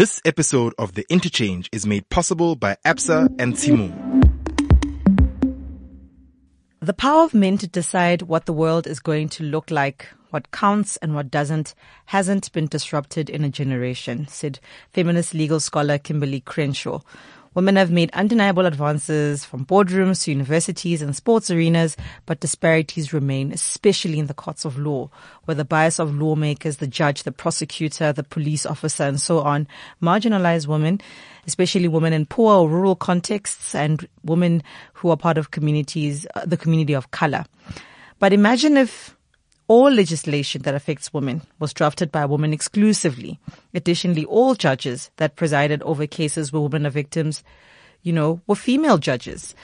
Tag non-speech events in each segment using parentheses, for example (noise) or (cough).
This episode of The Interchange is made possible by ABSA and Tshimong. The power of men to decide what the world is going to look like, what counts and what doesn't, hasn't been disrupted in a generation, said feminist legal scholar Kimberlé Crenshaw. Women have made undeniable advances from boardrooms to universities and sports arenas, but disparities remain, especially in the courts of law, where the bias of lawmakers, the judge, the prosecutor, the police officer, and so on marginalize women, especially women in poor or rural contexts and women who are part of communities, uh, the community of color. But imagine if all legislation that affects women was drafted by a woman exclusively. Additionally, all judges that presided over cases where women are victims, you know, were female judges.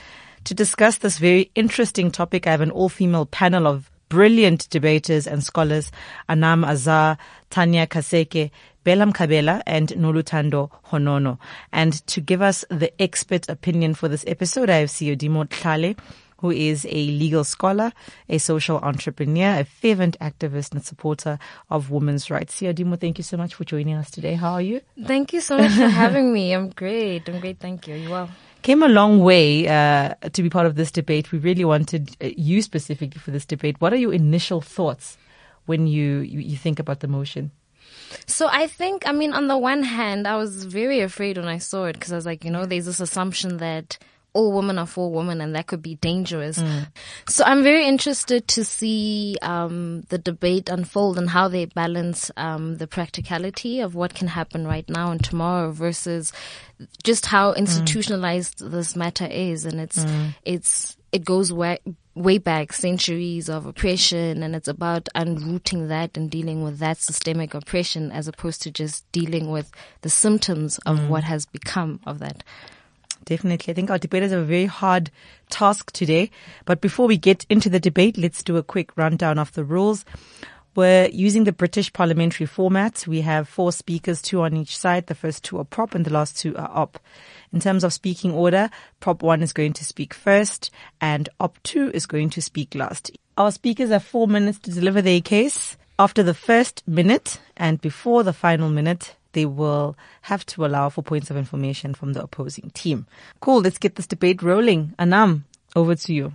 To discuss this very interesting topic, I have an all-female panel of brilliant debaters and scholars, Anam Azar, Tanya Kaseke, Belam Kabela and Nolutando Honono. And to give us the expert opinion for this episode, I have Siodimo Tlale, who is a legal scholar, a social entrepreneur, a fervent activist and supporter of women's rights. Siodimo, thank you so much for joining us today. How are you? Thank you so much for having me. I'm great. I'm great. Thank you. You well? Came a long way uh, to be part of this debate. We really wanted uh, you specifically for this debate. What are your initial thoughts when you, you, you think about the motion? So I think, I mean, on the one hand, I was very afraid when I saw it because I was like, you know, there's this assumption that all women are for women and that could be dangerous. Mm. So I'm very interested to see um, the debate unfold and how they balance um, the practicality of what can happen right now and tomorrow versus just how institutionalized mm. this matter is. And it's, mm. it's, it goes way, way back centuries of oppression and it's about unrooting that and dealing with that systemic oppression as opposed to just dealing with the symptoms of what has become of that. Definitely. I think our debaters have a very hard task today. But before we get into the debate, let's do a quick rundown of the rules. We're using the British parliamentary format. We have four speakers, two on each side. The first two are prop and the last two are op. In terms of speaking order, prop one is going to speak first and op two is going to speak last. Our speakers have four minutes to deliver their case. After the first minute and before the final minute, they will have to allow for points of information from the opposing team. Cool. Let's get this debate rolling. Anam, over to you.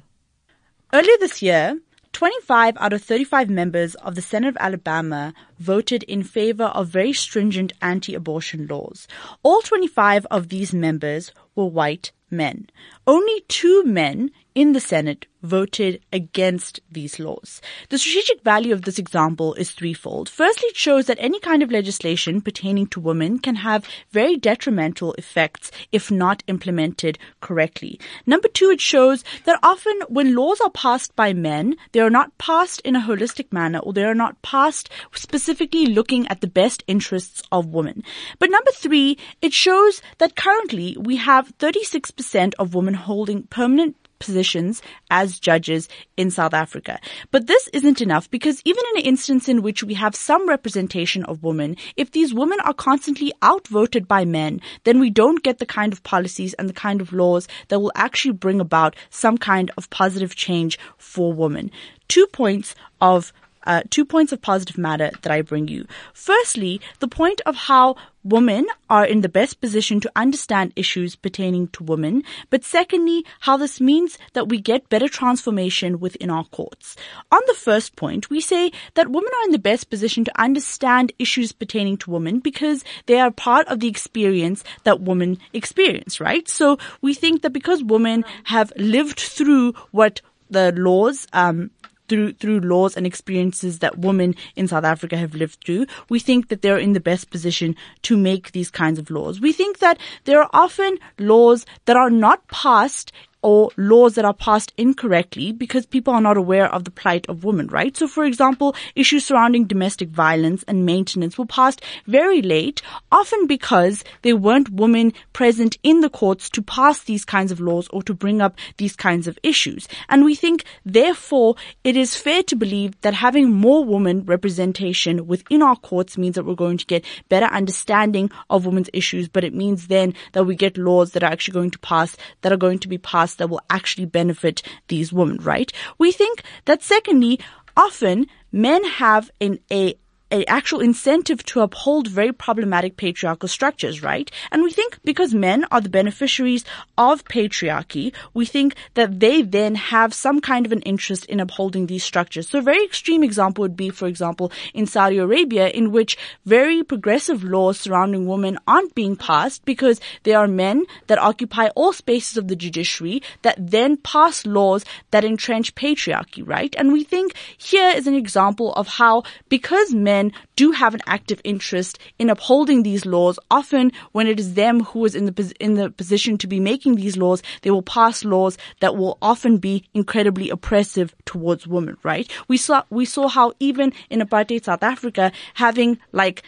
Earlier this year, 25 out of 35 members of the Senate of Alabama voted in favor of very stringent anti-abortion laws. All 25 of these members were white men. Only two men in the Senate voted against these laws. The strategic value of this example is threefold. Firstly, it shows that any kind of legislation pertaining to women can have very detrimental effects if not implemented correctly. Number two, it shows that often when laws are passed by men, they are not passed in a holistic manner or they are not passed specifically looking at the best interests of women. But number three, it shows that currently we have 36% of women holding permanent positions as judges in South Africa. But this isn't enough because even in an instance in which we have some representation of women, if these women are constantly outvoted by men, then we don't get the kind of policies and the kind of laws that will actually bring about some kind of positive change for women. Two points of uh, two points of positive matter that I bring you. Firstly, the point of how women are in the best position to understand issues pertaining to women. But secondly, how this means that we get better transformation within our courts. On the first point, we say that women are in the best position to understand issues pertaining to women because they are part of the experience that women experience, right? So we think that because women have lived through what the laws um, through through laws and experiences that women in South Africa have lived through, we think that they're in the best position to make these kinds of laws. We think that there are often laws that are not passed or laws that are passed incorrectly because people are not aware of the plight of women, right? So for example, issues surrounding domestic violence and maintenance were passed very late, often because there weren't women present in the courts to pass these kinds of laws or to bring up these kinds of issues. And we think, therefore, it is fair to believe that having more women representation within our courts means that we're going to get better understanding of women's issues, but it means then that we get laws that are actually going to pass, that are going to be passed that will actually benefit these women, right? We think that secondly, often men have an a an actual incentive to uphold very problematic patriarchal structures, right? And we think because men are the beneficiaries of patriarchy, we think that they then have some kind of an interest in upholding these structures. So a very extreme example would be, for example, in Saudi Arabia, in which very progressive laws surrounding women aren't being passed because there are men that occupy all spaces of the judiciary that then pass laws that entrench patriarchy, right? And we think here is an example of how because men do have an active interest in upholding these laws, often when it is them who is in the in the position to be making these laws, they will pass laws that will often be incredibly oppressive towards women, right? We saw we saw how even in apartheid South Africa, having like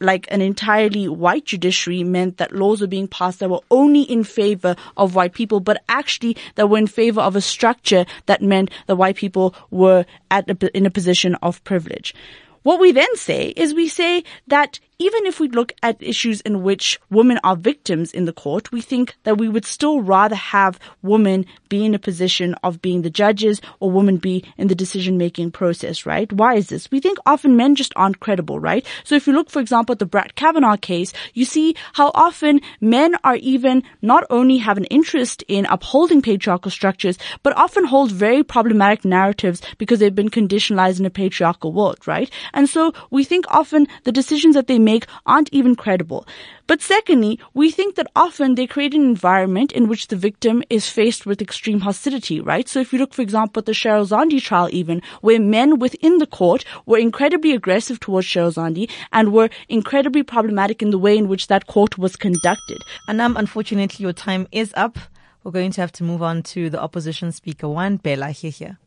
like an entirely white judiciary meant that laws were being passed that were only in favor of white people, but actually that were in favor of a structure that meant that white people were at a, in a position of privilege. What we then say is we say that even if we look at issues in which women are victims in the court, we think that we would still rather have women be in a position of being the judges or women be in the decision making process, right? Why is this? We think often men just aren't credible, right? So if you look, for example, at the Brett Kavanaugh case, you see how often men are even not only have an interest in upholding patriarchal structures, but often hold very problematic narratives because they've been conditionalized in a patriarchal world, right? And so we think often the decisions that they make aren't even credible. But secondly, we think that often they create an environment in which the victim is faced with extreme hostility, right? So if you look, for example, at the Cheryl Zondi trial even, where men within the court were incredibly aggressive towards Cheryl Zondi and were incredibly problematic in the way in which that court was conducted. Anam, unfortunately, your time is up. We're going to have to move on to the opposition speaker one, Bella, here, here.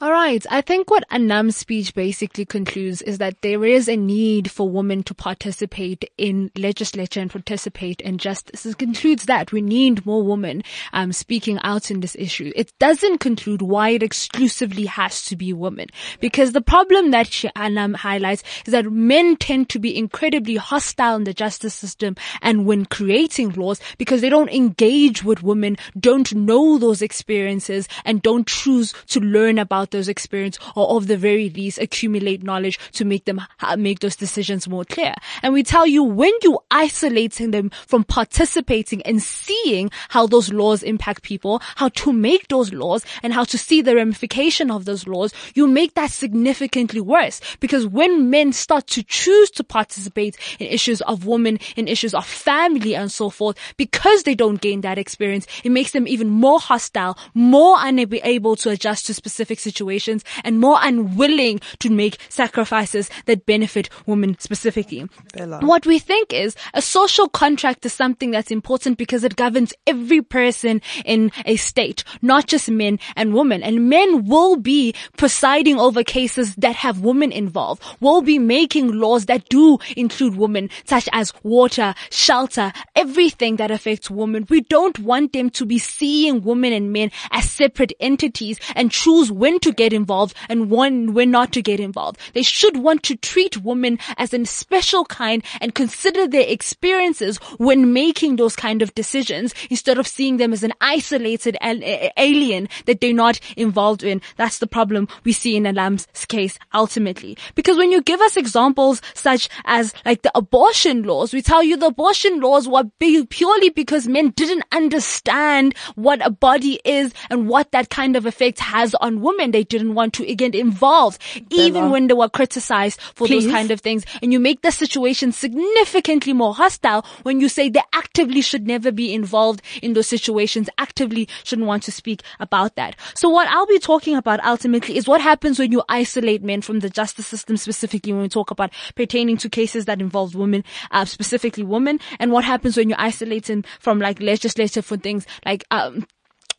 All right. I think what Anam's speech basically concludes is that there is a need for women to participate in legislature and participate in justice. It concludes that we need more women um, speaking out in this issue. It doesn't conclude why it exclusively has to be women, because the problem that she, Anam highlights is that men tend to be incredibly hostile in the justice system and when creating laws because they don't engage with women, don't know those experiences, and don't choose to learn about about those experiences or of the very least accumulate knowledge to make them make those decisions more clear. And we tell you when you isolating them from participating and seeing how those laws impact people, how to make those laws and how to see the ramification of those laws, you make that significantly worse because when men start to choose to participate in issues of women, in issues of family and so forth, because they don't gain that experience, it makes them even more hostile, more unable to adjust to specific situations situations and more unwilling to make sacrifices that benefit women specifically. Bella. What we think is a social contract is something that's important because it governs every person in a state, not just men and women. And men will be presiding over cases that have women involved, will be making laws that do include women, such as water, shelter, everything that affects women. We don't want them to be seeing women and men as separate entities and choose when to to get involved and when when not to get involved. They should want to treat women as a special kind and consider their experiences when making those kind of decisions instead of seeing them as an isolated alien that they're not involved in. That's the problem we see in Anam's case ultimately. Because when you give us examples such as like the abortion laws, we tell you the abortion laws were purely because men didn't understand what a body is and what that kind of effect has on women they didn't want to get involved, Bella. even when they were criticized for Please. those kind of things. And you make the situation significantly more hostile when you say they actively should never be involved in those situations, actively shouldn't want to speak about that. So what I'll be talking about ultimately is what happens when you isolate men from the justice system, specifically when we talk about pertaining to cases that involve women, uh, specifically women, and what happens when you isolate them from like legislative for things like, um,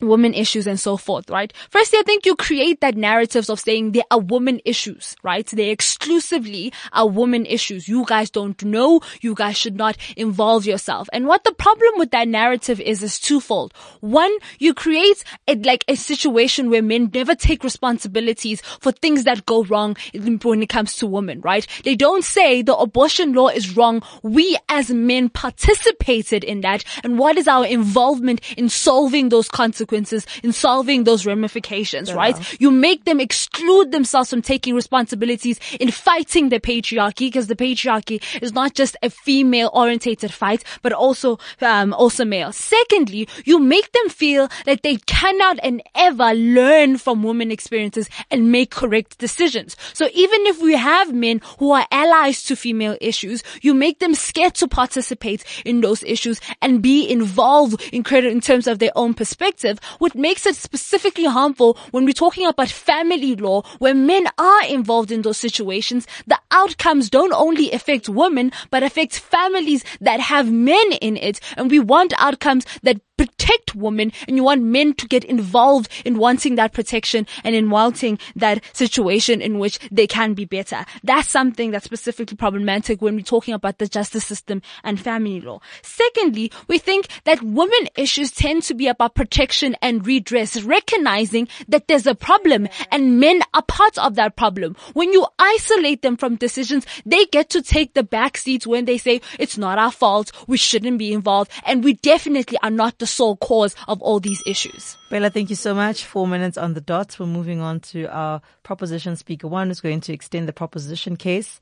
women issues and so forth, right? Firstly, I think you create that narratives of saying there are women issues, right? They exclusively are women issues. You guys don't know. You guys should not involve yourself. And what the problem with that narrative is, is twofold. One, you create a, like a situation where men never take responsibilities for things that go wrong when it comes to women, right? They don't say the abortion law is wrong. We as men participated in that. And what is our involvement in solving those consequences? Consequences in solving those ramifications, right? You make them exclude themselves from taking responsibilities in fighting the patriarchy because the patriarchy is not just a female orientated fight, but also, um, also male. Secondly, you make them feel that they cannot and ever learn from women experiences and make correct decisions. So even if we have men who are allies to female issues, you make them scared to participate in those issues and be involved in credit in terms of their own perspective, what makes it specifically harmful when we're talking about family law, where men are involved in those situations, the outcomes don't only affect women, but affect families that have men in it. And we want outcomes that protect women and you want men to get involved in wanting that protection and in wanting that situation in which they can be better. That's something that's specifically problematic when we're talking about the justice system and family law. Secondly, we think that women issues tend to be about protection and redress, recognizing that there's a problem and men are part of that problem. When you isolate them from decisions, they get to take the back seats when they say, it's not our fault, we shouldn't be involved, and we definitely are not the sole cause of all these issues. Bella, thank you so much. Four minutes on the dot. We're moving on to our proposition speaker one who's going to extend the proposition case.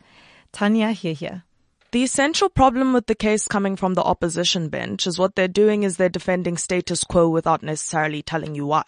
Tanya, here, here. The essential problem with the case coming from the opposition bench is what they're doing is they're defending status quo without necessarily telling you why.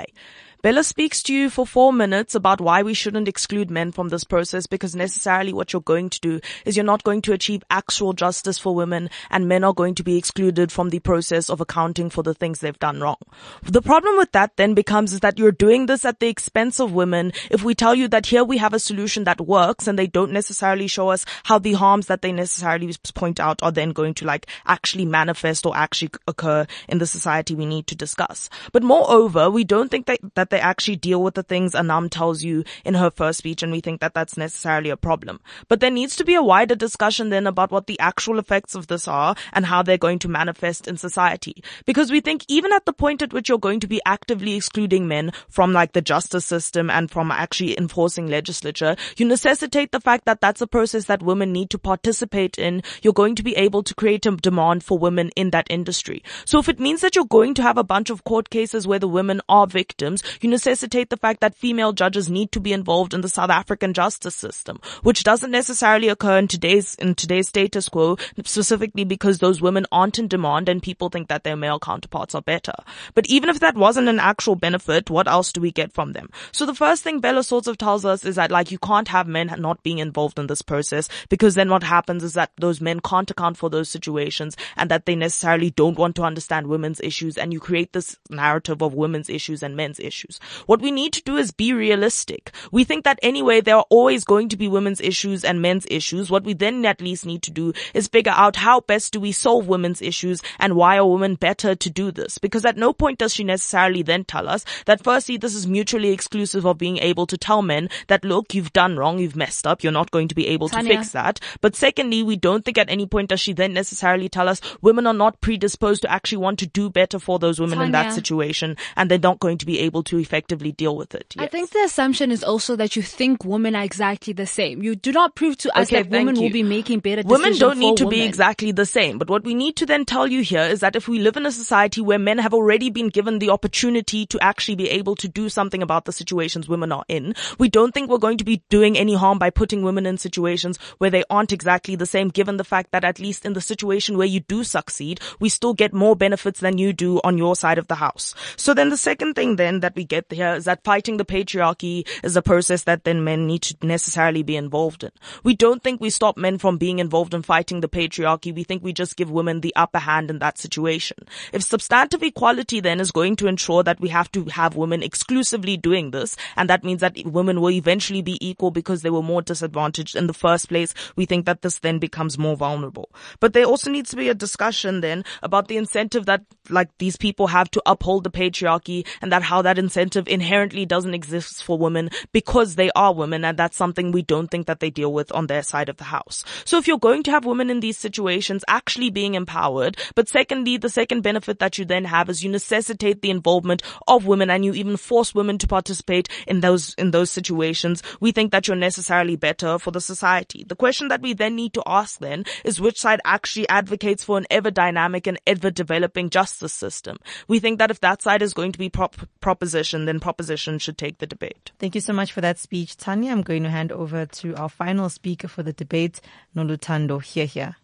Bella speaks to you for four minutes about why we shouldn't exclude men from this process because necessarily what you're going to do is you're not going to achieve actual justice for women and men are going to be excluded from the process of accounting for the things they've done wrong. The problem with that then becomes is that you're doing this at the expense of women. If we tell you that here we have a solution that works and they don't necessarily show us how the harms that they necessarily point out are then going to like actually manifest or actually occur in the society we need to discuss. But moreover, we don't think that, that they actually deal with the things Anam tells you in her first speech and we think that that's necessarily a problem. But there needs to be a wider discussion then about what the actual effects of this are and how they're going to manifest in society. Because we think even at the point at which you're going to be actively excluding men from like the justice system and from actually enforcing legislature, you necessitate the fact that that's a process that women need to participate in. You're going to be able to create a demand for women in that industry. So if it means that you're going to have a bunch of court cases where the women are victims, you necessitate the fact that female judges need to be involved in the South African justice system, which doesn't necessarily occur in today's, in today's status quo, specifically because those women aren't in demand and people think that their male counterparts are better. But even if that wasn't an actual benefit, what else do we get from them? So the first thing Bella sort of tells us is that like you can't have men not being involved in this process because then what happens is that those men can't account for those situations and that they necessarily don't want to understand women's issues and you create this narrative of women's issues and men's issues. What we need to do is be realistic. We think that anyway, there are always going to be women's issues and men's issues. What we then at least need to do is figure out how best do we solve women's issues and why are women better to do this? Because at no point does she necessarily then tell us that firstly, this is mutually exclusive of being able to tell men that look, you've done wrong, you've messed up, you're not going to be able Tanya. to fix that. But secondly, we don't think at any point does she then necessarily tell us women are not predisposed to actually want to do better for those women in that situation and they're not going to be able to effectively deal with it. I think the assumption is also that you think women are exactly the same. You do not prove to us Okay, that women thank will be making better decisions. Women don't need to be exactly the same, but what we need to then tell you here is that if we live in a society where men have already been given the opportunity to actually be able to do something about the situations women are in, we don't think we're going to be doing any harm by putting women in situations where they aren't exactly the same, given the fact that at least in the situation where you do succeed, we still get more benefits than you do on your side of the house. So then the second thing then that we get here is uh, that fighting the patriarchy is a process that then men need to necessarily be involved in. We don't think we stop men from being involved in fighting the patriarchy. We think we just give women the upper hand in that situation. If substantive equality then is going to ensure that we have to have women exclusively doing this, and that means that women will eventually be equal because they were more disadvantaged in the first place, we think that this then becomes more vulnerable. But there also needs to be a discussion then about the incentive that like these people have to uphold the patriarchy and that how that incentive inherently doesn't exist for women because they are women and that's something we don't think that they deal with on their side of the house. So if you're going to have women in these situations actually being empowered, but secondly, the second benefit that you then have is you necessitate the involvement of women and you even force women to participate in those, in those situations, we think that you're necessarily better for the society. The question that we then need to ask then is which side actually advocates for an ever dynamic and ever developing justice system. We think that if that side is going to be prop- then proposition should take the debate. Thank you so much for that speech, Tanya. I'm going to hand over to our final speaker for the debate, Nolutando Here Here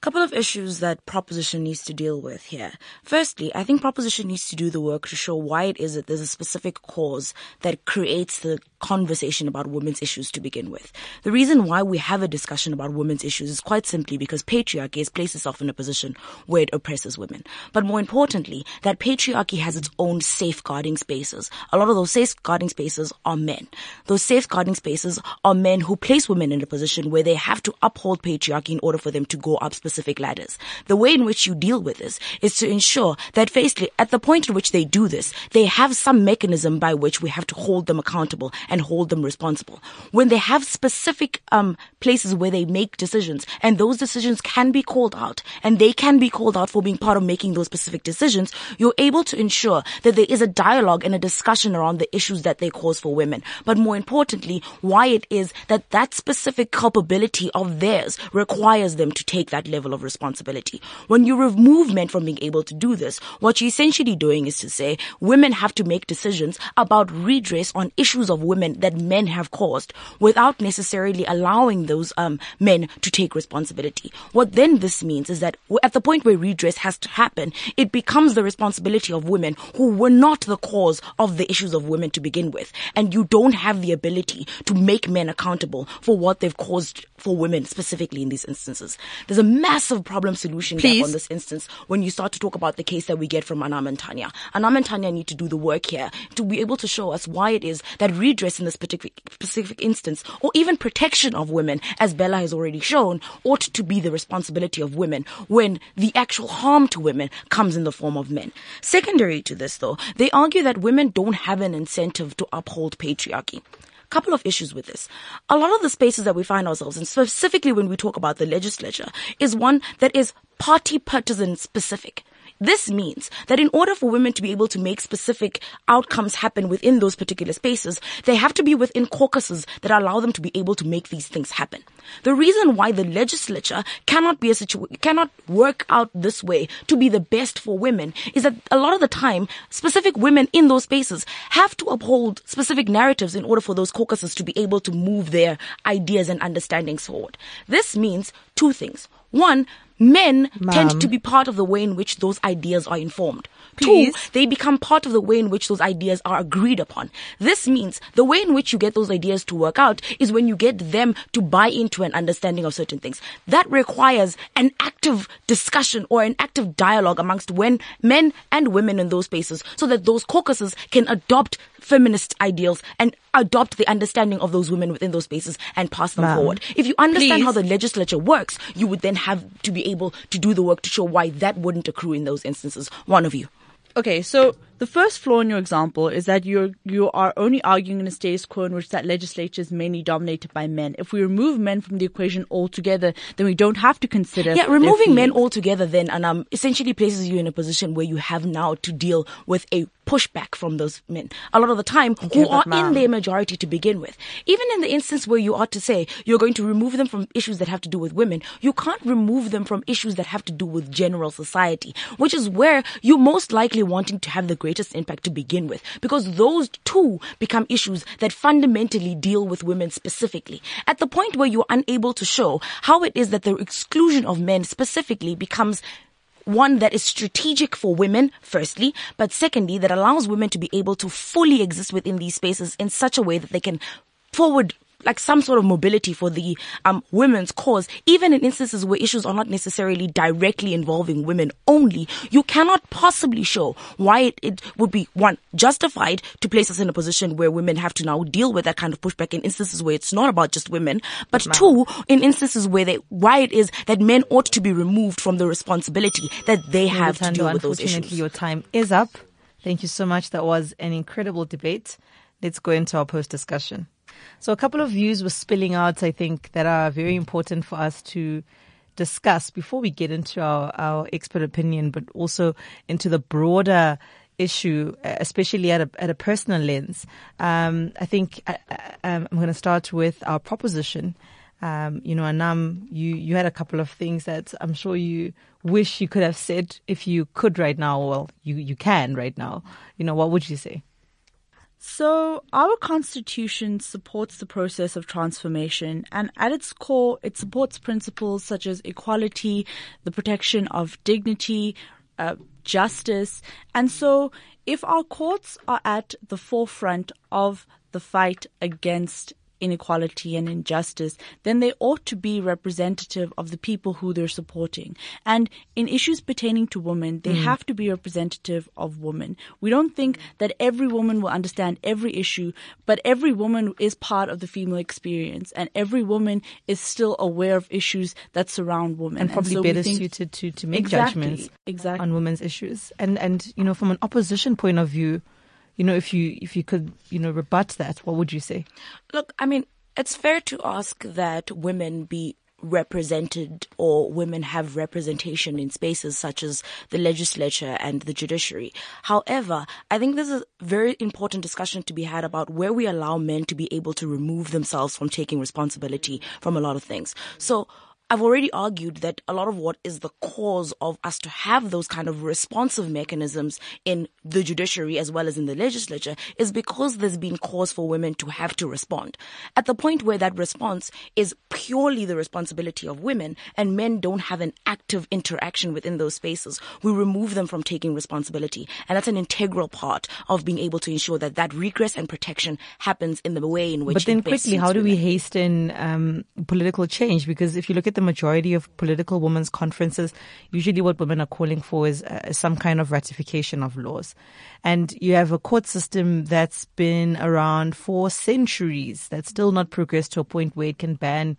couple of issues that proposition needs to deal with here. Firstly, I think proposition needs to do the work to show why it is that there's a specific cause that creates the conversation about women's issues to begin with. The reason why we have a discussion about women's issues is quite simply because patriarchy has placed itself in a position where it oppresses women. But more importantly, that patriarchy has its own safeguarding spaces. A lot of those safeguarding spaces are men. Those safeguarding spaces are men who place women in a position where they have to uphold patriarchy in order for them to go up specific ladders. The way in which you deal with this is to ensure that firstly, at the point at which they do this, they have some mechanism by which we have to hold them accountable and hold them responsible. When they have specific um, places where they make decisions, and those decisions can be called out, and they can be called out for being part of making those specific decisions, you're able to ensure that there is a dialogue and a discussion around the issues that they cause for women. But more importantly, why it is that that specific culpability of theirs requires them to take that level of responsibility. When you remove men from being able to do this, what you're essentially doing is to say women have to make decisions about redress on issues of women women that men have caused without necessarily allowing those um, men to take responsibility. What then this means is that at the point where redress has to happen, it becomes the responsibility of women who were not the cause of the issues of women to begin with. And you don't have the ability to make men accountable for what they've caused for women specifically in these instances. There's a massive problem solution Please. gap on this instance when you start to talk about the case that we get from Anam and Tanya. Anam and Tanya need to do the work here to be able to show us why it is that redress in this particular specific instance or even protection of women, as Bella has already shown, ought to be the responsibility of women when the actual harm to women comes in the form of men. Secondary to this though, they argue that women don't have an incentive to uphold patriarchy couple of issues with this. A lot of the spaces that we find ourselves in, specifically when we talk about the legislature, is one that is party partisan specific. This means that in order for women to be able to make specific outcomes happen within those particular spaces, they have to be within caucuses that allow them to be able to make these things happen. The reason why the legislature cannot be a situation, cannot work out this way to be the best for women is that a lot of the time, specific women in those spaces have to uphold specific narratives in order for those caucuses to be able to move their ideas and understandings forward. This means two things. One, men tend to be part of the way in which those ideas are informed. Please. Two, they become part of the way in which those ideas are agreed upon. This means the way in which you get those ideas to work out is when you get them to buy into an understanding of certain things. That requires an active discussion or an active dialogue amongst when men and women in those spaces so that those caucuses can adopt feminist ideals and adopt the understanding of those women within those spaces and pass them forward. If you understand Please. how the legislature works, you would then have to be able to do the work to show why that wouldn't accrue in those instances. One of you. Okay, so the first flaw in your example is that you're you are only arguing in a status quo in which that legislature is mainly dominated by men. If we remove men from the equation altogether, then we don't have to consider. Yeah, removing men altogether then and um essentially places you in a position where you have now to deal with a pushback from those men a lot of the time who are in their majority to begin with. Even in the instance where you ought to say you're going to remove them from issues that have to do with women, you can't remove them from issues that have to do with general society, which is where you're most likely wanting to have the greatest impact to begin with, because those two become issues that fundamentally deal with women specifically. At the point where you're unable to show how it is that the exclusion of men specifically becomes one that is strategic for women, firstly, but secondly, that allows women to be able to fully exist within these spaces in such a way that they can forward like some sort of mobility for the um, women's cause, even in instances where issues are not necessarily directly involving women only, you cannot possibly show why it, it would be one justified to place us in a position where women have to now deal with that kind of pushback in instances where it's not about just women, but two, in instances where they why it is that men ought to be removed from the responsibility that they have to deal with those issues. Your time is up. Thank you so much. That was an incredible debate. Let's go into our post discussion. So a couple of views were spilling out, I think, that are very important for us to discuss before we get into our, our expert opinion, but also into the broader issue, especially at a, at a personal lens. Um, I think I, am going to start with our proposition. Um, you know, Anam, you, you had a couple of things that I'm sure you wish you could have said if you could right now. Well, you, you can right now. You know, what would you say? So, our constitution supports the process of transformation, and at its core, it supports principles such as equality, the protection of dignity, uh, justice. And so, if our courts are at the forefront of the fight against inequality and injustice, then they ought to be representative of the people who they're supporting. And in issues pertaining to women, they mm. have to be representative of women. We don't think that every woman will understand every issue, but every woman is part of the female experience and every woman is still aware of issues that surround women. And probably and so better suited to, to make exactly, judgments exactly. on women's issues. And, and, you know, from an opposition point of view, you know, if you if you could, you know, rebut that, what would you say? Look, I mean, it's fair to ask that women be represented or women have representation in spaces such as the legislature and the judiciary. However, I think there's a very important discussion to be had about where we allow men to be able to remove themselves from taking responsibility from a lot of things. So I've already argued that a lot of what is the cause of us to have those kind of responsive mechanisms in the judiciary as well as in the legislature is because there's been cause for women to have to respond. At the point where that response is purely the responsibility of women and men don't have an active interaction within those spaces, we remove them from taking responsibility. And that's an integral part of being able to ensure that that regress and protection happens in the way in which. But then quickly, how do we hasten um, political change? Because if you look at the the majority of political women's conferences, usually what women are calling for is uh, some kind of ratification of laws. And you have a court system that's been around for centuries that's still not progressed to a point where it can ban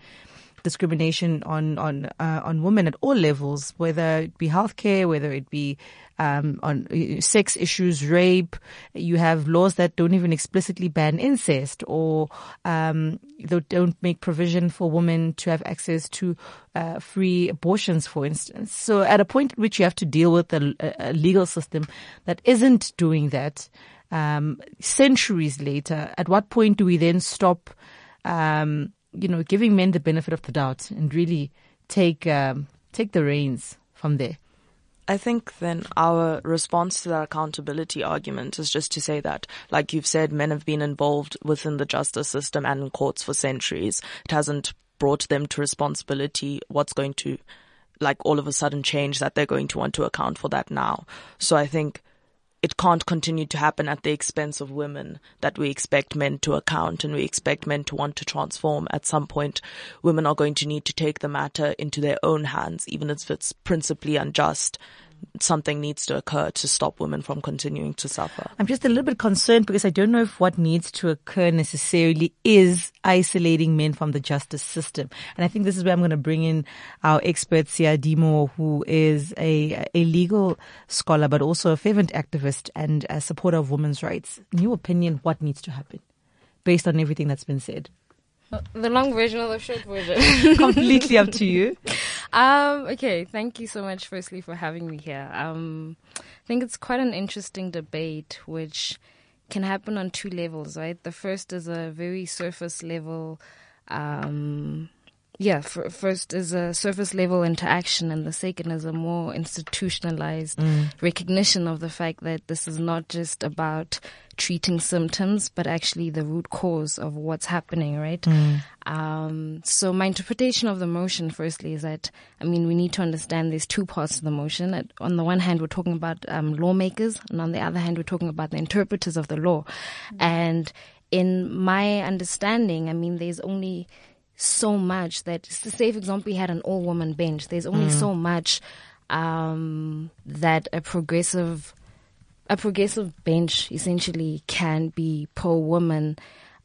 discrimination on on uh, on women at all levels, whether it be healthcare, whether it be um, on uh, sex issues, rape. You have laws that don't even explicitly ban incest, or um, don't make provision for women to have access to uh, free abortions, for instance. So, at a point at which you have to deal with a, a legal system that isn't doing that, um, centuries later, at what point do we then stop? Um, you know, giving men the benefit of the doubt and really take um, take the reins from there. I think then our response to that accountability argument is just to say that, like you've said, men have been involved within the justice system and in courts for centuries. It hasn't brought them to responsibility. What's going to, like, all of a sudden change that they're going to want to account for that now? So I think it can't continue to happen at the expense of women that we expect men to account and we expect men to want to transform. At some point, women are going to need to take the matter into their own hands, even if it's principally unjust something needs to occur to stop women from continuing to suffer. I'm just a little bit concerned because I don't know if what needs to occur necessarily is isolating men from the justice system. And I think this is where I'm going to bring in our expert, Sia Dimo, who is a, a legal scholar, but also a fervent activist and a supporter of women's rights. In your opinion, what needs to happen based on everything that's been said? The long version or the short version? (laughs) Completely up to you. (laughs) Um, okay, thank you so much, firstly, for having me here. Um, I think it's quite an interesting debate, which can happen on two levels, right? The first is a very surface level. Um, yeah, f- first is a surface level interaction, and the second is a more institutionalized mm. recognition of the fact that this is not just about treating symptoms, but actually the root cause of what's happening, right? Mm. Um, so my interpretation of the motion, firstly, is that I mean we need to understand there's two parts to the motion. On the one hand, we're talking about um, lawmakers, and on the other hand, we're talking about the interpreters of the law. Mm. And in my understanding, I mean, there's only so much that the safe example we had an all woman bench. There's only mm. so much um, that a progressive a progressive bench essentially can be pro woman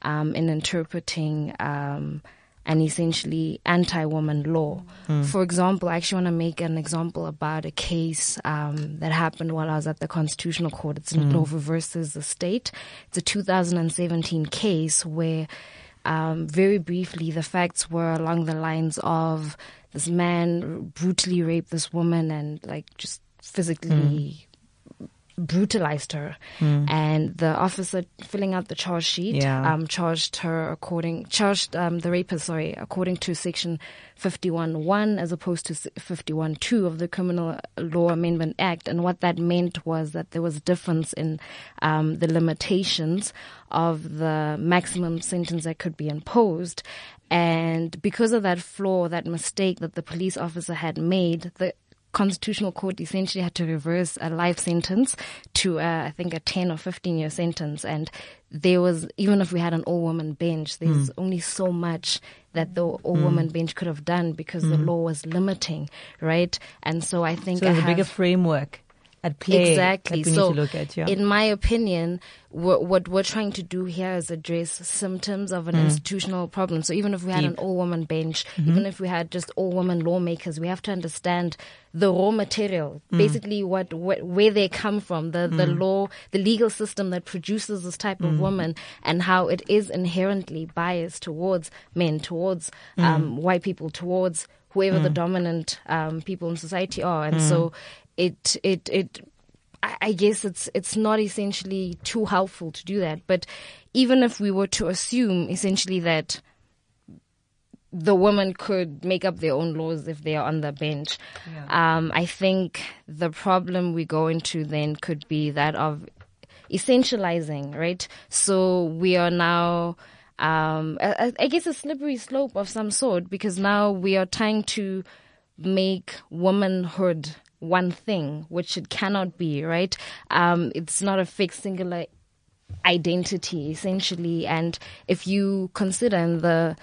um, in interpreting um, and essentially anti-woman law. For example, I actually want to make an example about a case um, that happened while I was at the Constitutional Court. It's in Ndlovu versus the state. It's a 2017 case where, um, very briefly, the facts were along the lines of this man brutally raped this woman and like just physically brutalized her. And the officer filling out the charge sheet Yeah. um, charged her according charged um, the rapist sorry according to section 51.1 as opposed to s- 51.2 of the criminal law amendment act. And what that meant was that there was a difference in um, the limitations of the maximum sentence that could be imposed. And because of that flaw that mistake that the police officer had made the constitutional court essentially had to reverse a life sentence to uh, I think a 10 or 15 year sentence. And there was even if we had an all woman bench there's hmm. only so much that the all hmm. woman bench could have done because the hmm. law was limiting right? And so I think So I a bigger framework at play Exactly. so, need to look at. Yeah. in my opinion, what, what we're trying to do here is address symptoms of an mm. institutional problem. So even if we had an all-woman bench, mm-hmm. even if we had just all-woman lawmakers, we have to understand the raw material, mm. basically what, what where they come from, the the mm. law, the legal system that produces this type of woman, and how it is inherently biased towards men, towards um, white people, towards whoever the dominant um, people in society are, and so it it it I guess it's it's not essentially too helpful to do that. But even if we were to assume essentially that the women could make up their own laws if they are on the bench, um, I think the problem we go into then could be that of essentializing, right? So we are now. Um, I, I guess a slippery slope of some sort because now we are trying to make womanhood one thing, which it cannot be, right? Um, it's not a fixed singular identity, essentially. And if you consider in the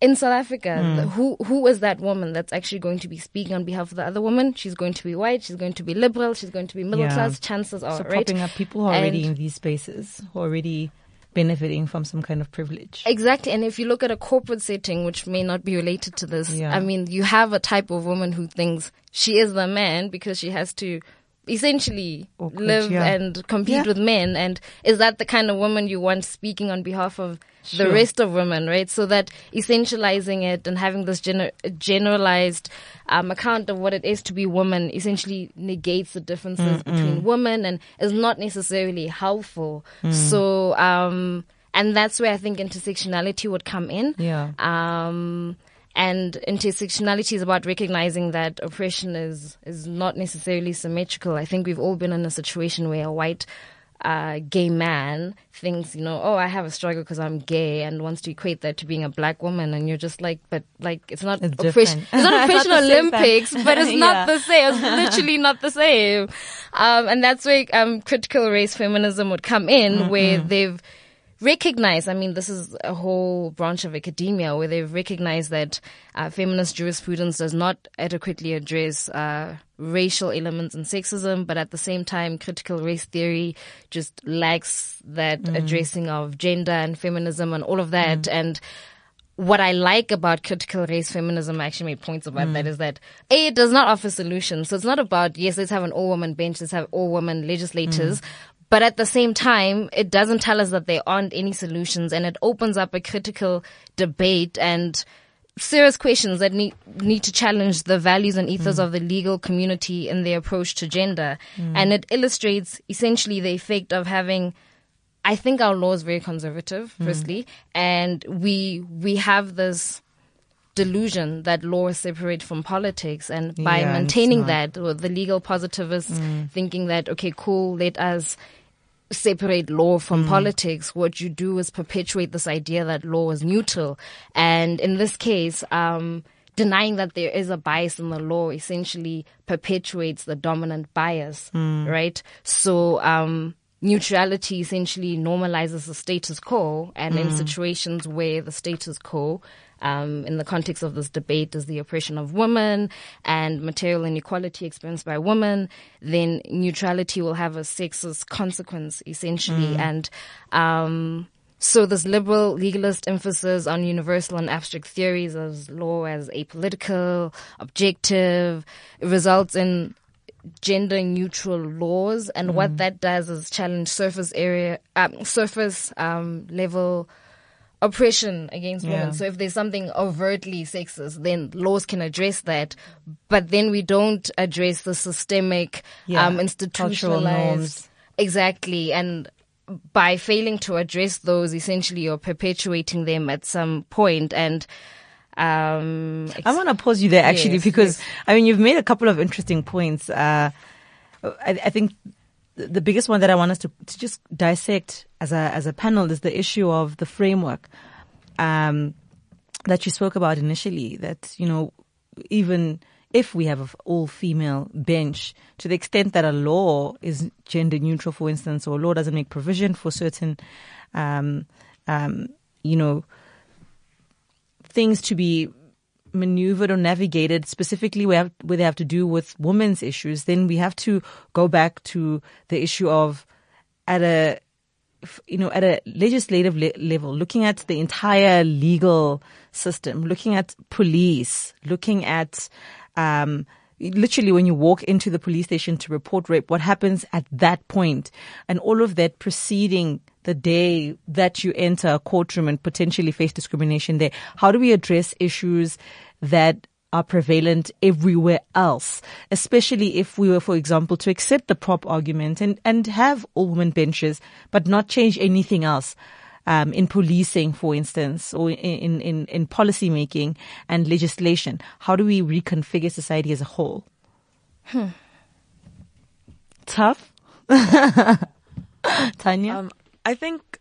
in South Africa, the, who who is that woman that's actually going to be speaking on behalf of the other woman? She's going to be white. She's going to be liberal. She's going to be middle Yeah. class. Chances are, right? so right? propping up people who are already And- in these spaces, who are already benefiting from some kind of privilege. Exactly. And if you look at a corporate setting, which may not be related to this, Yeah. I mean, you have a type of woman who thinks she is the man because she has to essentially Awkward, live yeah. and compete Yeah. with men. And is that the kind of woman you want speaking on behalf of the rest of women, right? So that essentializing it and having this gener- generalized um, account of what it is to be woman essentially negates the differences between women and is not necessarily helpful. Mm. So, um, and that's where I think intersectionality would come in. Yeah. Um, and intersectionality is about recognizing that oppression is is not necessarily symmetrical. I think we've all been in a situation where a white uh, gay man thinks, you know, oh, I have a struggle because I'm gay, and wants to equate that to being a black woman, and you're just like, but like, it's not It's different. It's not It's oppression not the same thing. Olympics, but it's (laughs) Yeah. not the same. It's literally not the same. Um, and that's where um, critical race feminism would come in, where they've recognize, I mean, this is a whole branch of academia where they've recognized that uh, feminist jurisprudence does not adequately address uh, racial elements and sexism, but at the same time, critical race theory just lacks that addressing of gender and feminism and all of that. And what I like about critical race feminism, I actually made points about that, is that A, it does not offer solutions. So it's not about, yes, let's have an all woman bench, let's have all women legislators. But at the same time, it doesn't tell us that there aren't any solutions and it opens up a critical debate and serious questions that need need to challenge the values and ethos of the legal community in their approach to gender. And it illustrates essentially the effect of having I think our law is very conservative, firstly, and we we have this delusion that law is separate from politics, and by Yeah, maintaining that, the legal positivists thinking that okay, cool, let us separate law from politics, what you do is perpetuate this idea that law is neutral. And in this case, um, denying that there is a bias in the law essentially perpetuates the dominant bias, right? So, um, neutrality essentially normalizes the status quo. And in situations where the status quo um, in the context of this debate is the oppression of women and material inequality experienced by women, then neutrality will have a sexist consequence essentially. And um, so this liberal legalist emphasis on universal and abstract theories of law as apolitical, objective, results in gender neutral laws. And what that does is challenge surface area, um, surface um, level oppression against Yeah. women. So if there's something overtly sexist, then laws can address that. But then we don't address the systemic, Yeah. um, institutionalized. norms. Exactly. And by failing to address those, essentially you're perpetuating them at some point and, um, I want to pause you there actually Yes, because I mean you've made a couple of interesting points. Uh, I, I think the biggest one that I want us to, to just dissect as a as a panel is the issue of the framework um, that you spoke about initially. That you know even if we have an all female bench, to the extent that a law is gender neutral, for instance, or a law doesn't make provision for certain, um, um, you know, things to be maneuvered or navigated specifically where, where they have to do with women's issues, then we have to go back to the issue of at a you know, at a legislative le- level, looking at the entire legal system, looking at police, looking at, um, literally when you walk into the police station to report rape, what happens at that point and all of that preceding the day that you enter a courtroom and potentially face discrimination there. How do we address issues that are prevalent everywhere else, especially if we were, for example, to accept the prop argument and, and have all women benches, but not change anything else. Um, in policing, for instance, or in, in, in policy making and legislation, how do we reconfigure society as a whole? Tough. (laughs) Tanya? Um, I think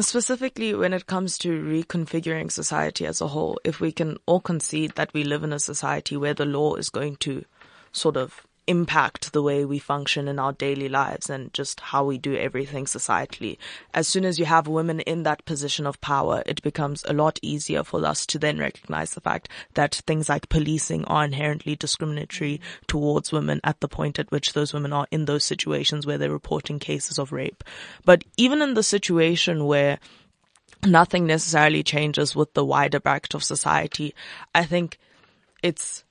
specifically when it comes to reconfiguring society as a whole, if we can all concede that we live in a society where the law is going to sort of impact the way we function in our daily lives and just how we do everything societally. As soon as you have women in that position of power, it becomes a lot easier for us to then recognize the fact that things like policing are inherently discriminatory towards women at the point at which those women are in those situations where they're reporting cases of rape. But even in the situation where nothing necessarily changes with the wider bracket of society, I think it's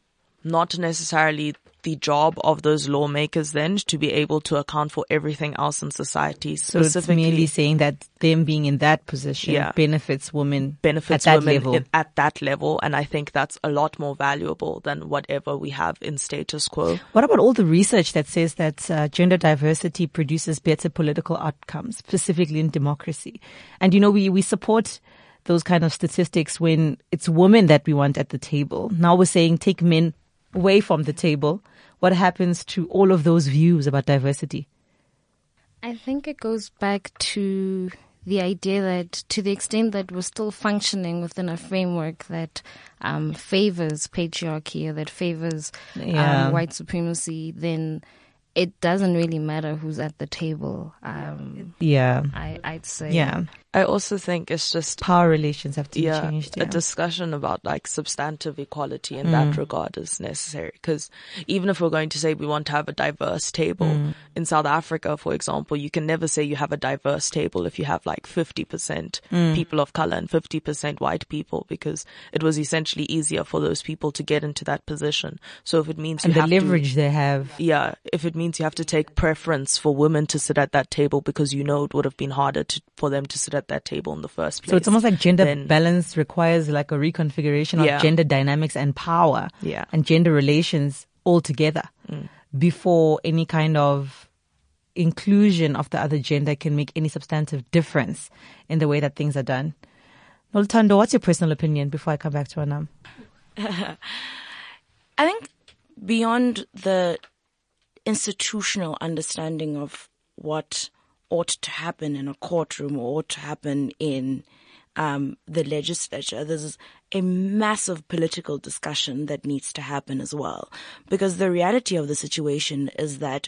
not necessarily the job of those lawmakers then to be able to account for everything else in society. so it's merely saying that them being in that position Yeah. benefits women benefits at that women level. at that level, and I think that's a lot more valuable than whatever we have in status quo. What about all the research that says that uh, gender diversity produces better political outcomes, specifically in democracy? And you know, we, we support those kind of statistics when it's women that we want at the table. Now we're saying take men away from the table. What happens to all of those views about diversity? I think it goes back to the idea that to the extent that we're still functioning within a framework that um, favors patriarchy or that favors Yeah. um, white supremacy, then it doesn't really matter who's at the table. Um, Yeah. I, I'd say. Yeah. I also think it's just Power relations have to be yeah, changed. a discussion about like substantive equality in Mm. that regard is necessary because even if we're going to say we want to have a diverse table Mm. in South Africa, for example, you can never say you have a diverse table if you have like 50% Mm. people of color and 50% white people because it was essentially easier for those people to get into that position. So if it means and you the have to- leverage they have. yeah, if it means you have to take preference for women to sit at that table because you know it would have been harder to, for them to sit at that table in the first place. So it's almost like gender then- balance requires like a reconfiguration Yeah. of gender dynamics and power Yeah. and gender relations altogether mm. before any kind of inclusion of the other gender can make any substantive difference in the way that things are done. Noltando, what's your personal opinion before I come back to Anam? (laughs) I think beyond the institutional understanding of what ought to happen in a courtroom or ought to happen in um, the legislature, there's a massive political discussion that needs to happen as well. Because the reality of the situation is that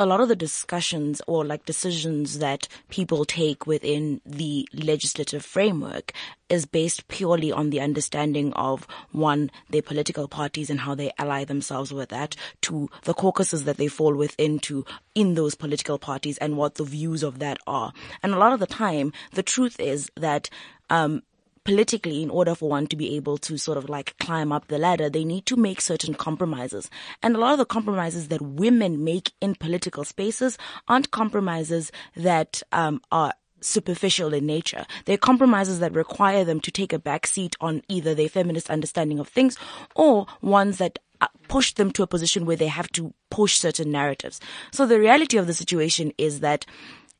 a lot of the discussions or like decisions that people take within the legislative framework is based purely on the understanding of one, their political parties and how they ally themselves with that, to the caucuses that they fall within to in those political parties and what the views of that are. And a lot of the time, the truth is that um, politically, in order for one to be able to sort of like climb up the ladder, they need to make certain compromises. And a lot of the compromises that women make in political spaces aren't compromises that um, are superficial in nature. They're compromises that require them to take a back seat on either their feminist understanding of things or ones that uh, push them to a position where they have to push certain narratives. So the reality of the situation is that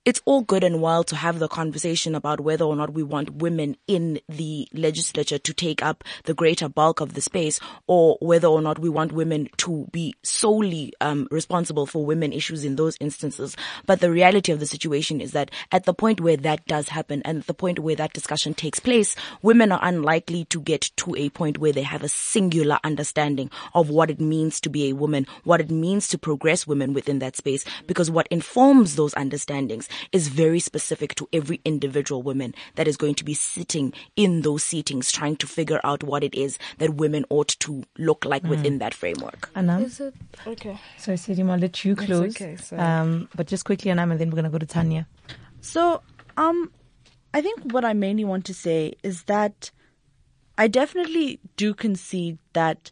it's all good and well to have the conversation about whether or not we want women in the legislature to take up the greater bulk of the space or whether or not we want women to be solely um, responsible for women issues in those instances. But the reality of the situation is that at the point where that does happen and the point where that discussion takes place, women are unlikely to get to a point where they have a singular understanding of what it means to be a woman, what it means to progress women within that space, because what informs those understandings is very specific to every individual woman that is going to be sitting in those seatings trying to figure out what it is that women ought to look like Mm. within that framework. Anam? Is it okay? Sorry, Sidim, I'll let you close. okay, sorry. um, but just quickly, Anam, and then we're going to go to Tanya. So, um, I think what I mainly want to say is that I definitely do concede that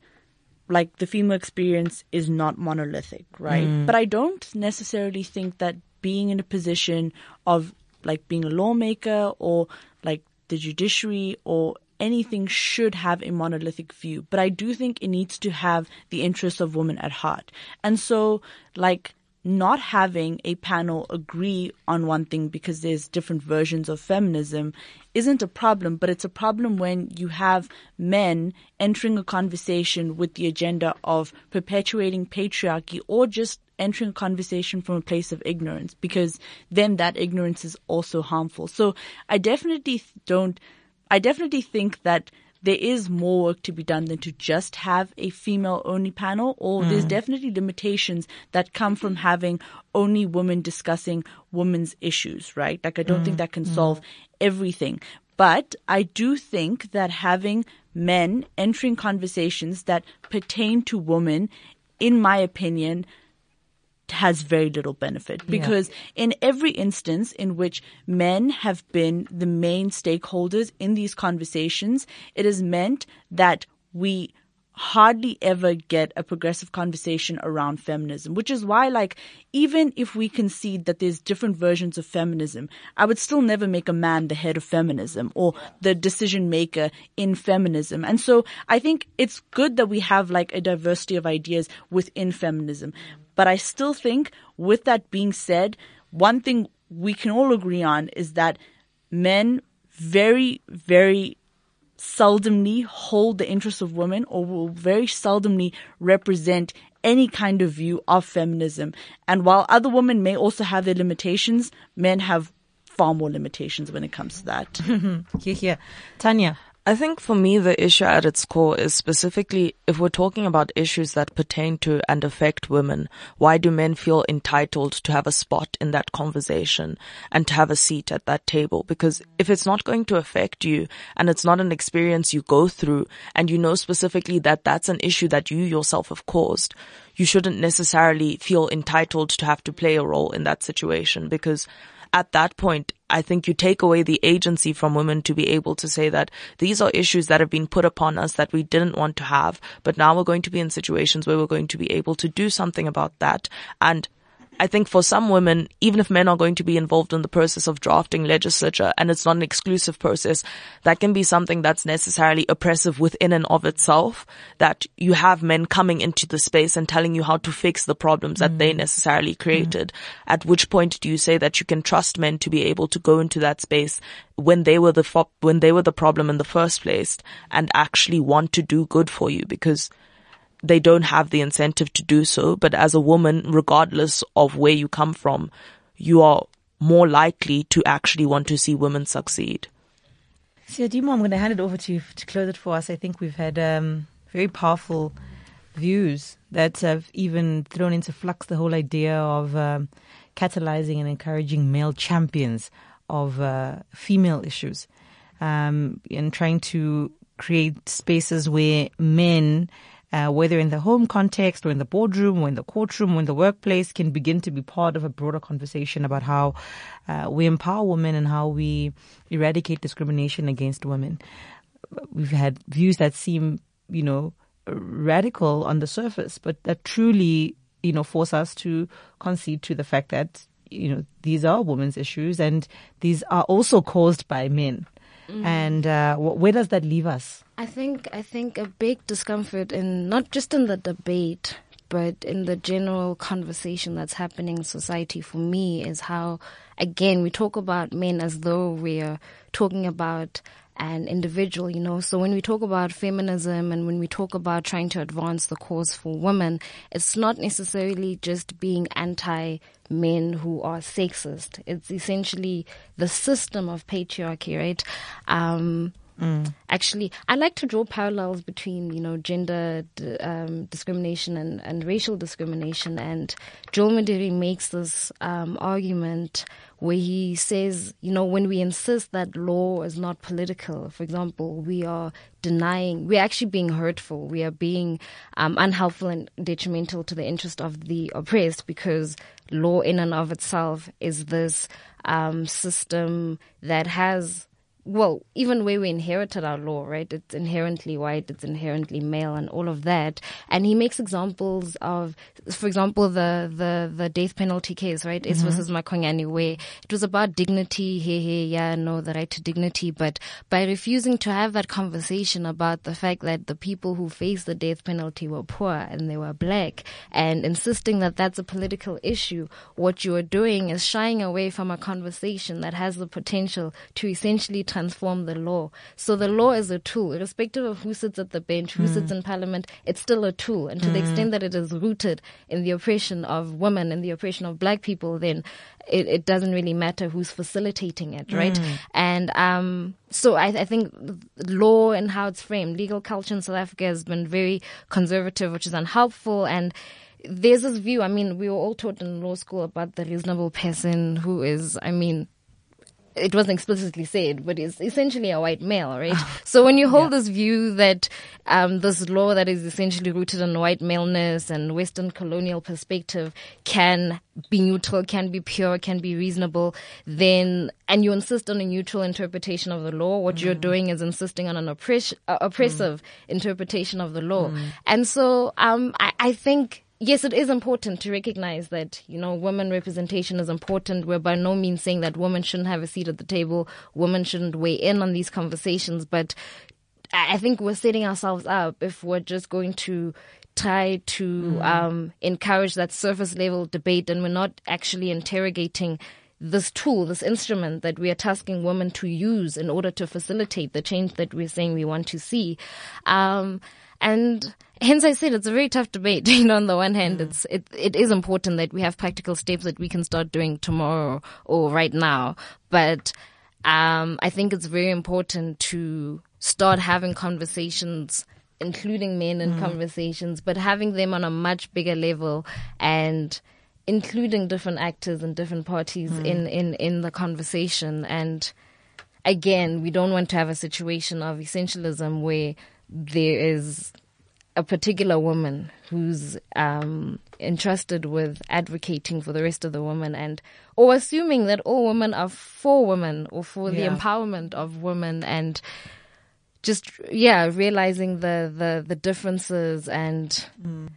like the female experience is not monolithic, right? But I don't necessarily think that being in a position of like being a lawmaker or like the judiciary or anything should have a monolithic view. But I do think it needs to have the interests of women at heart. And so like not having a panel agree on one thing because there's different versions of feminism isn't a problem, but it's a problem when you have men entering a conversation with the agenda of perpetuating patriarchy or just entering a conversation from a place of ignorance because then that ignorance is also harmful. So I definitely don't, I definitely think that there is more work to be done than to just have a female only panel or hmm. there's definitely limitations that come from having only women discussing women's issues, right? Like I don't think hmm. that can hmm. solve everything. But I do think that having men entering conversations that pertain to women, in my opinion, has very little benefit because in every instance in which men have been the main stakeholders in these conversations, it has meant that we hardly ever get a progressive conversation around feminism, which is why, like, even if we concede that there's different versions of feminism, I would still never make a man the head of feminism or the decision maker in feminism. And so I think it's good that we have like a diversity of ideas within feminism. But I still think with that being said, one thing we can all agree on is that men very, very seldomly hold the interests of women or will very seldomly represent any kind of view of feminism. And while other women may also have their limitations, men have far more limitations when it comes to that. (laughs) Hear, hear. Tanya. I think for me, the issue at its core is specifically if we're talking about issues that pertain to and affect women, why do men feel entitled to have a spot in that conversation and to have a seat at that table? Because if it's not going to affect you and it's not an experience you go through and you know specifically that that's an issue that you yourself have caused, you shouldn't necessarily feel entitled to have to play a role in that situation because at that point, I think you take away the agency from women to be able to say that these are issues that have been put upon us that we didn't want to have, but now we're going to be in situations where we're going to be able to do something about that. And I think for some women, even if men are going to be involved in the process of drafting legislature and it's not an exclusive process, that can be something that's necessarily oppressive within and of itself, that you have men coming into the space and telling you how to fix the problems that they mm. necessarily mm. created. At which point do you say that you can trust men to be able to go into that space when they were the fo- when they were the problem in the first place and actually want to do good for you? Because they don't have the incentive to do so. But as a woman, regardless of where you come from, you are more likely to actually want to see women succeed. Siadimo, I'm going to hand it over to you to close it for us. I think we've had um, very powerful views that have even thrown into flux the whole idea of um, catalyzing and encouraging male champions of uh, female issues um, and trying to create spaces where men, uh, whether in the home context or in the boardroom or in the courtroom or in the workplace, can begin to be part of a broader conversation about how uh, we empower women and how we eradicate discrimination against women. We've had views that seem, you know, radical on the surface, but that truly, you know, force us to concede to the fact that, you know, these are women's issues and these are also caused by men. Mm. And uh, where does that leave us? I think I think a big discomfort in not just in the debate, but in the general conversation that's happening in society for me is how, again, we talk about men as though we're talking about an individual, you know. So when we talk about feminism and when we talk about trying to advance the cause for women, it's not necessarily just being anti men who are sexist. It's essentially the system of patriarchy, right? Um, Mm. Actually, I like to draw parallels between, you know, gender um, discrimination and, and racial discrimination. And Joel Modiri makes this um, argument where he says, you know, when we insist that law is not political, for example, we are denying, we're actually being hurtful. We are being um, unhelpful and detrimental to the interest of the oppressed because law in and of itself is this um, system that has well, even where we inherited our law, right? It's inherently white, it's inherently male, and all of that. And he makes examples of, for example, the the the death penalty case, right? Mm-hmm. S versus Makwanyane, where it was about dignity. Hey, hey, yeah, no, the right to dignity. But by refusing to have that conversation about the fact that the people who faced the death penalty were poor and they were black, and insisting that that's a political issue, what you are doing is shying away from a conversation that has the potential to essentially transform the law. So the law is a tool, irrespective of who sits at the bench, who mm. sits in parliament, it's still a tool. And to mm. the extent that it is rooted in the oppression of women and the oppression of black people, then it, it doesn't really matter who's facilitating it, right? Mm. And um, so I, I, think law and how it's framed, legal culture in South Africa has been very conservative, which is unhelpful and there's this view. I mean, we were all taught in law school about the reasonable person who is, I mean, it wasn't explicitly said, but it's essentially a white male, right? so when you hold yeah. this view that um, this law that is essentially rooted in white maleness and Western colonial perspective can be neutral, can be pure, can be reasonable, then and you insist on a neutral interpretation of the law, what mm. you're doing is insisting on an oppress- uh, oppressive mm. interpretation of the law. Mm. And so um, I, I think yes, it is important to recognize that, you know, women representation is important. We're by no means saying that women shouldn't have a seat at the table. Women shouldn't weigh in on these conversations. But I think we're setting ourselves up if we're just going to try to mm. um, encourage that surface level debate and we're not actually interrogating this tool, this instrument that we are tasking women to use in order to facilitate the change that we're saying we want to see. Um, and hence I said it's a very tough debate. (laughs) You know, on the one hand, mm. it's it it is important that we have practical steps that we can start doing tomorrow or right now. But um, I think it's very important to start having conversations including men in mm. conversations, but having them on a much bigger level and including different actors and different parties mm. in, in, in the conversation. And again, we don't want to have a situation of essentialism where there is a particular woman who's um, entrusted with advocating for the rest of the women and or assuming that all women are for women or for yeah. the empowerment of women and just yeah realizing the the, the differences and mm.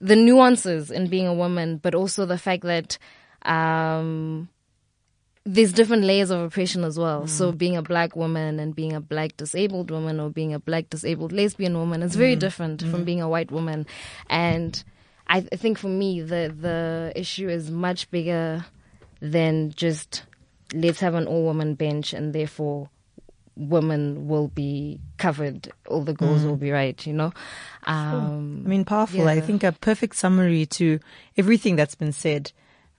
the nuances in being a woman but also the fact that um, there's different layers of oppression as well. Mm. So being a black woman and being a black disabled woman or being a black disabled lesbian woman is very mm. different mm. from being a white woman. And I, th- I think for me the the issue is much bigger than just let's have an all woman bench and therefore women will be covered, all the goals mm. will be right, you know? Um, I mean, powerful. Yeah. I think a perfect summary to everything that's been said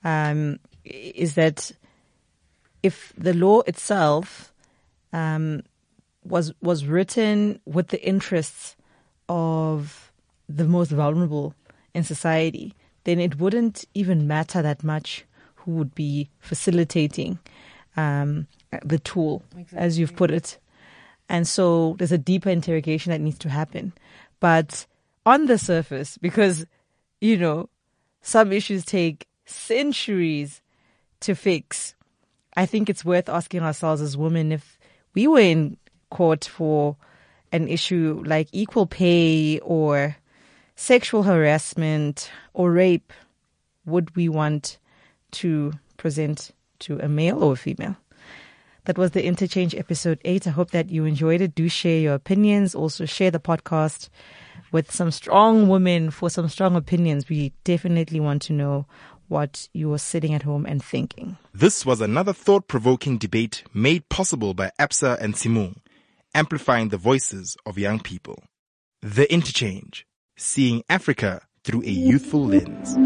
um, is that if the law itself um, was was written with the interests of the most vulnerable in society, then it wouldn't even matter that much who would be facilitating um, the tool, as you've put it. And so there's a deeper interrogation that needs to happen. But on the surface, because, you know, some issues take centuries to fix, I think it's worth asking ourselves as women if we were in court for an issue like equal pay or sexual harassment or rape, would we want to present to a male or a female? That was the Interchange episode 8. I hope that you enjoyed it. Do share your opinions. Also share the podcast with some strong women for some strong opinions. We definitely want to know what you are sitting at home and thinking. This was another thought provoking debate made possible by Absa and Tshimong, amplifying the voices of young people. The Interchange, seeing Africa through a youthful lens.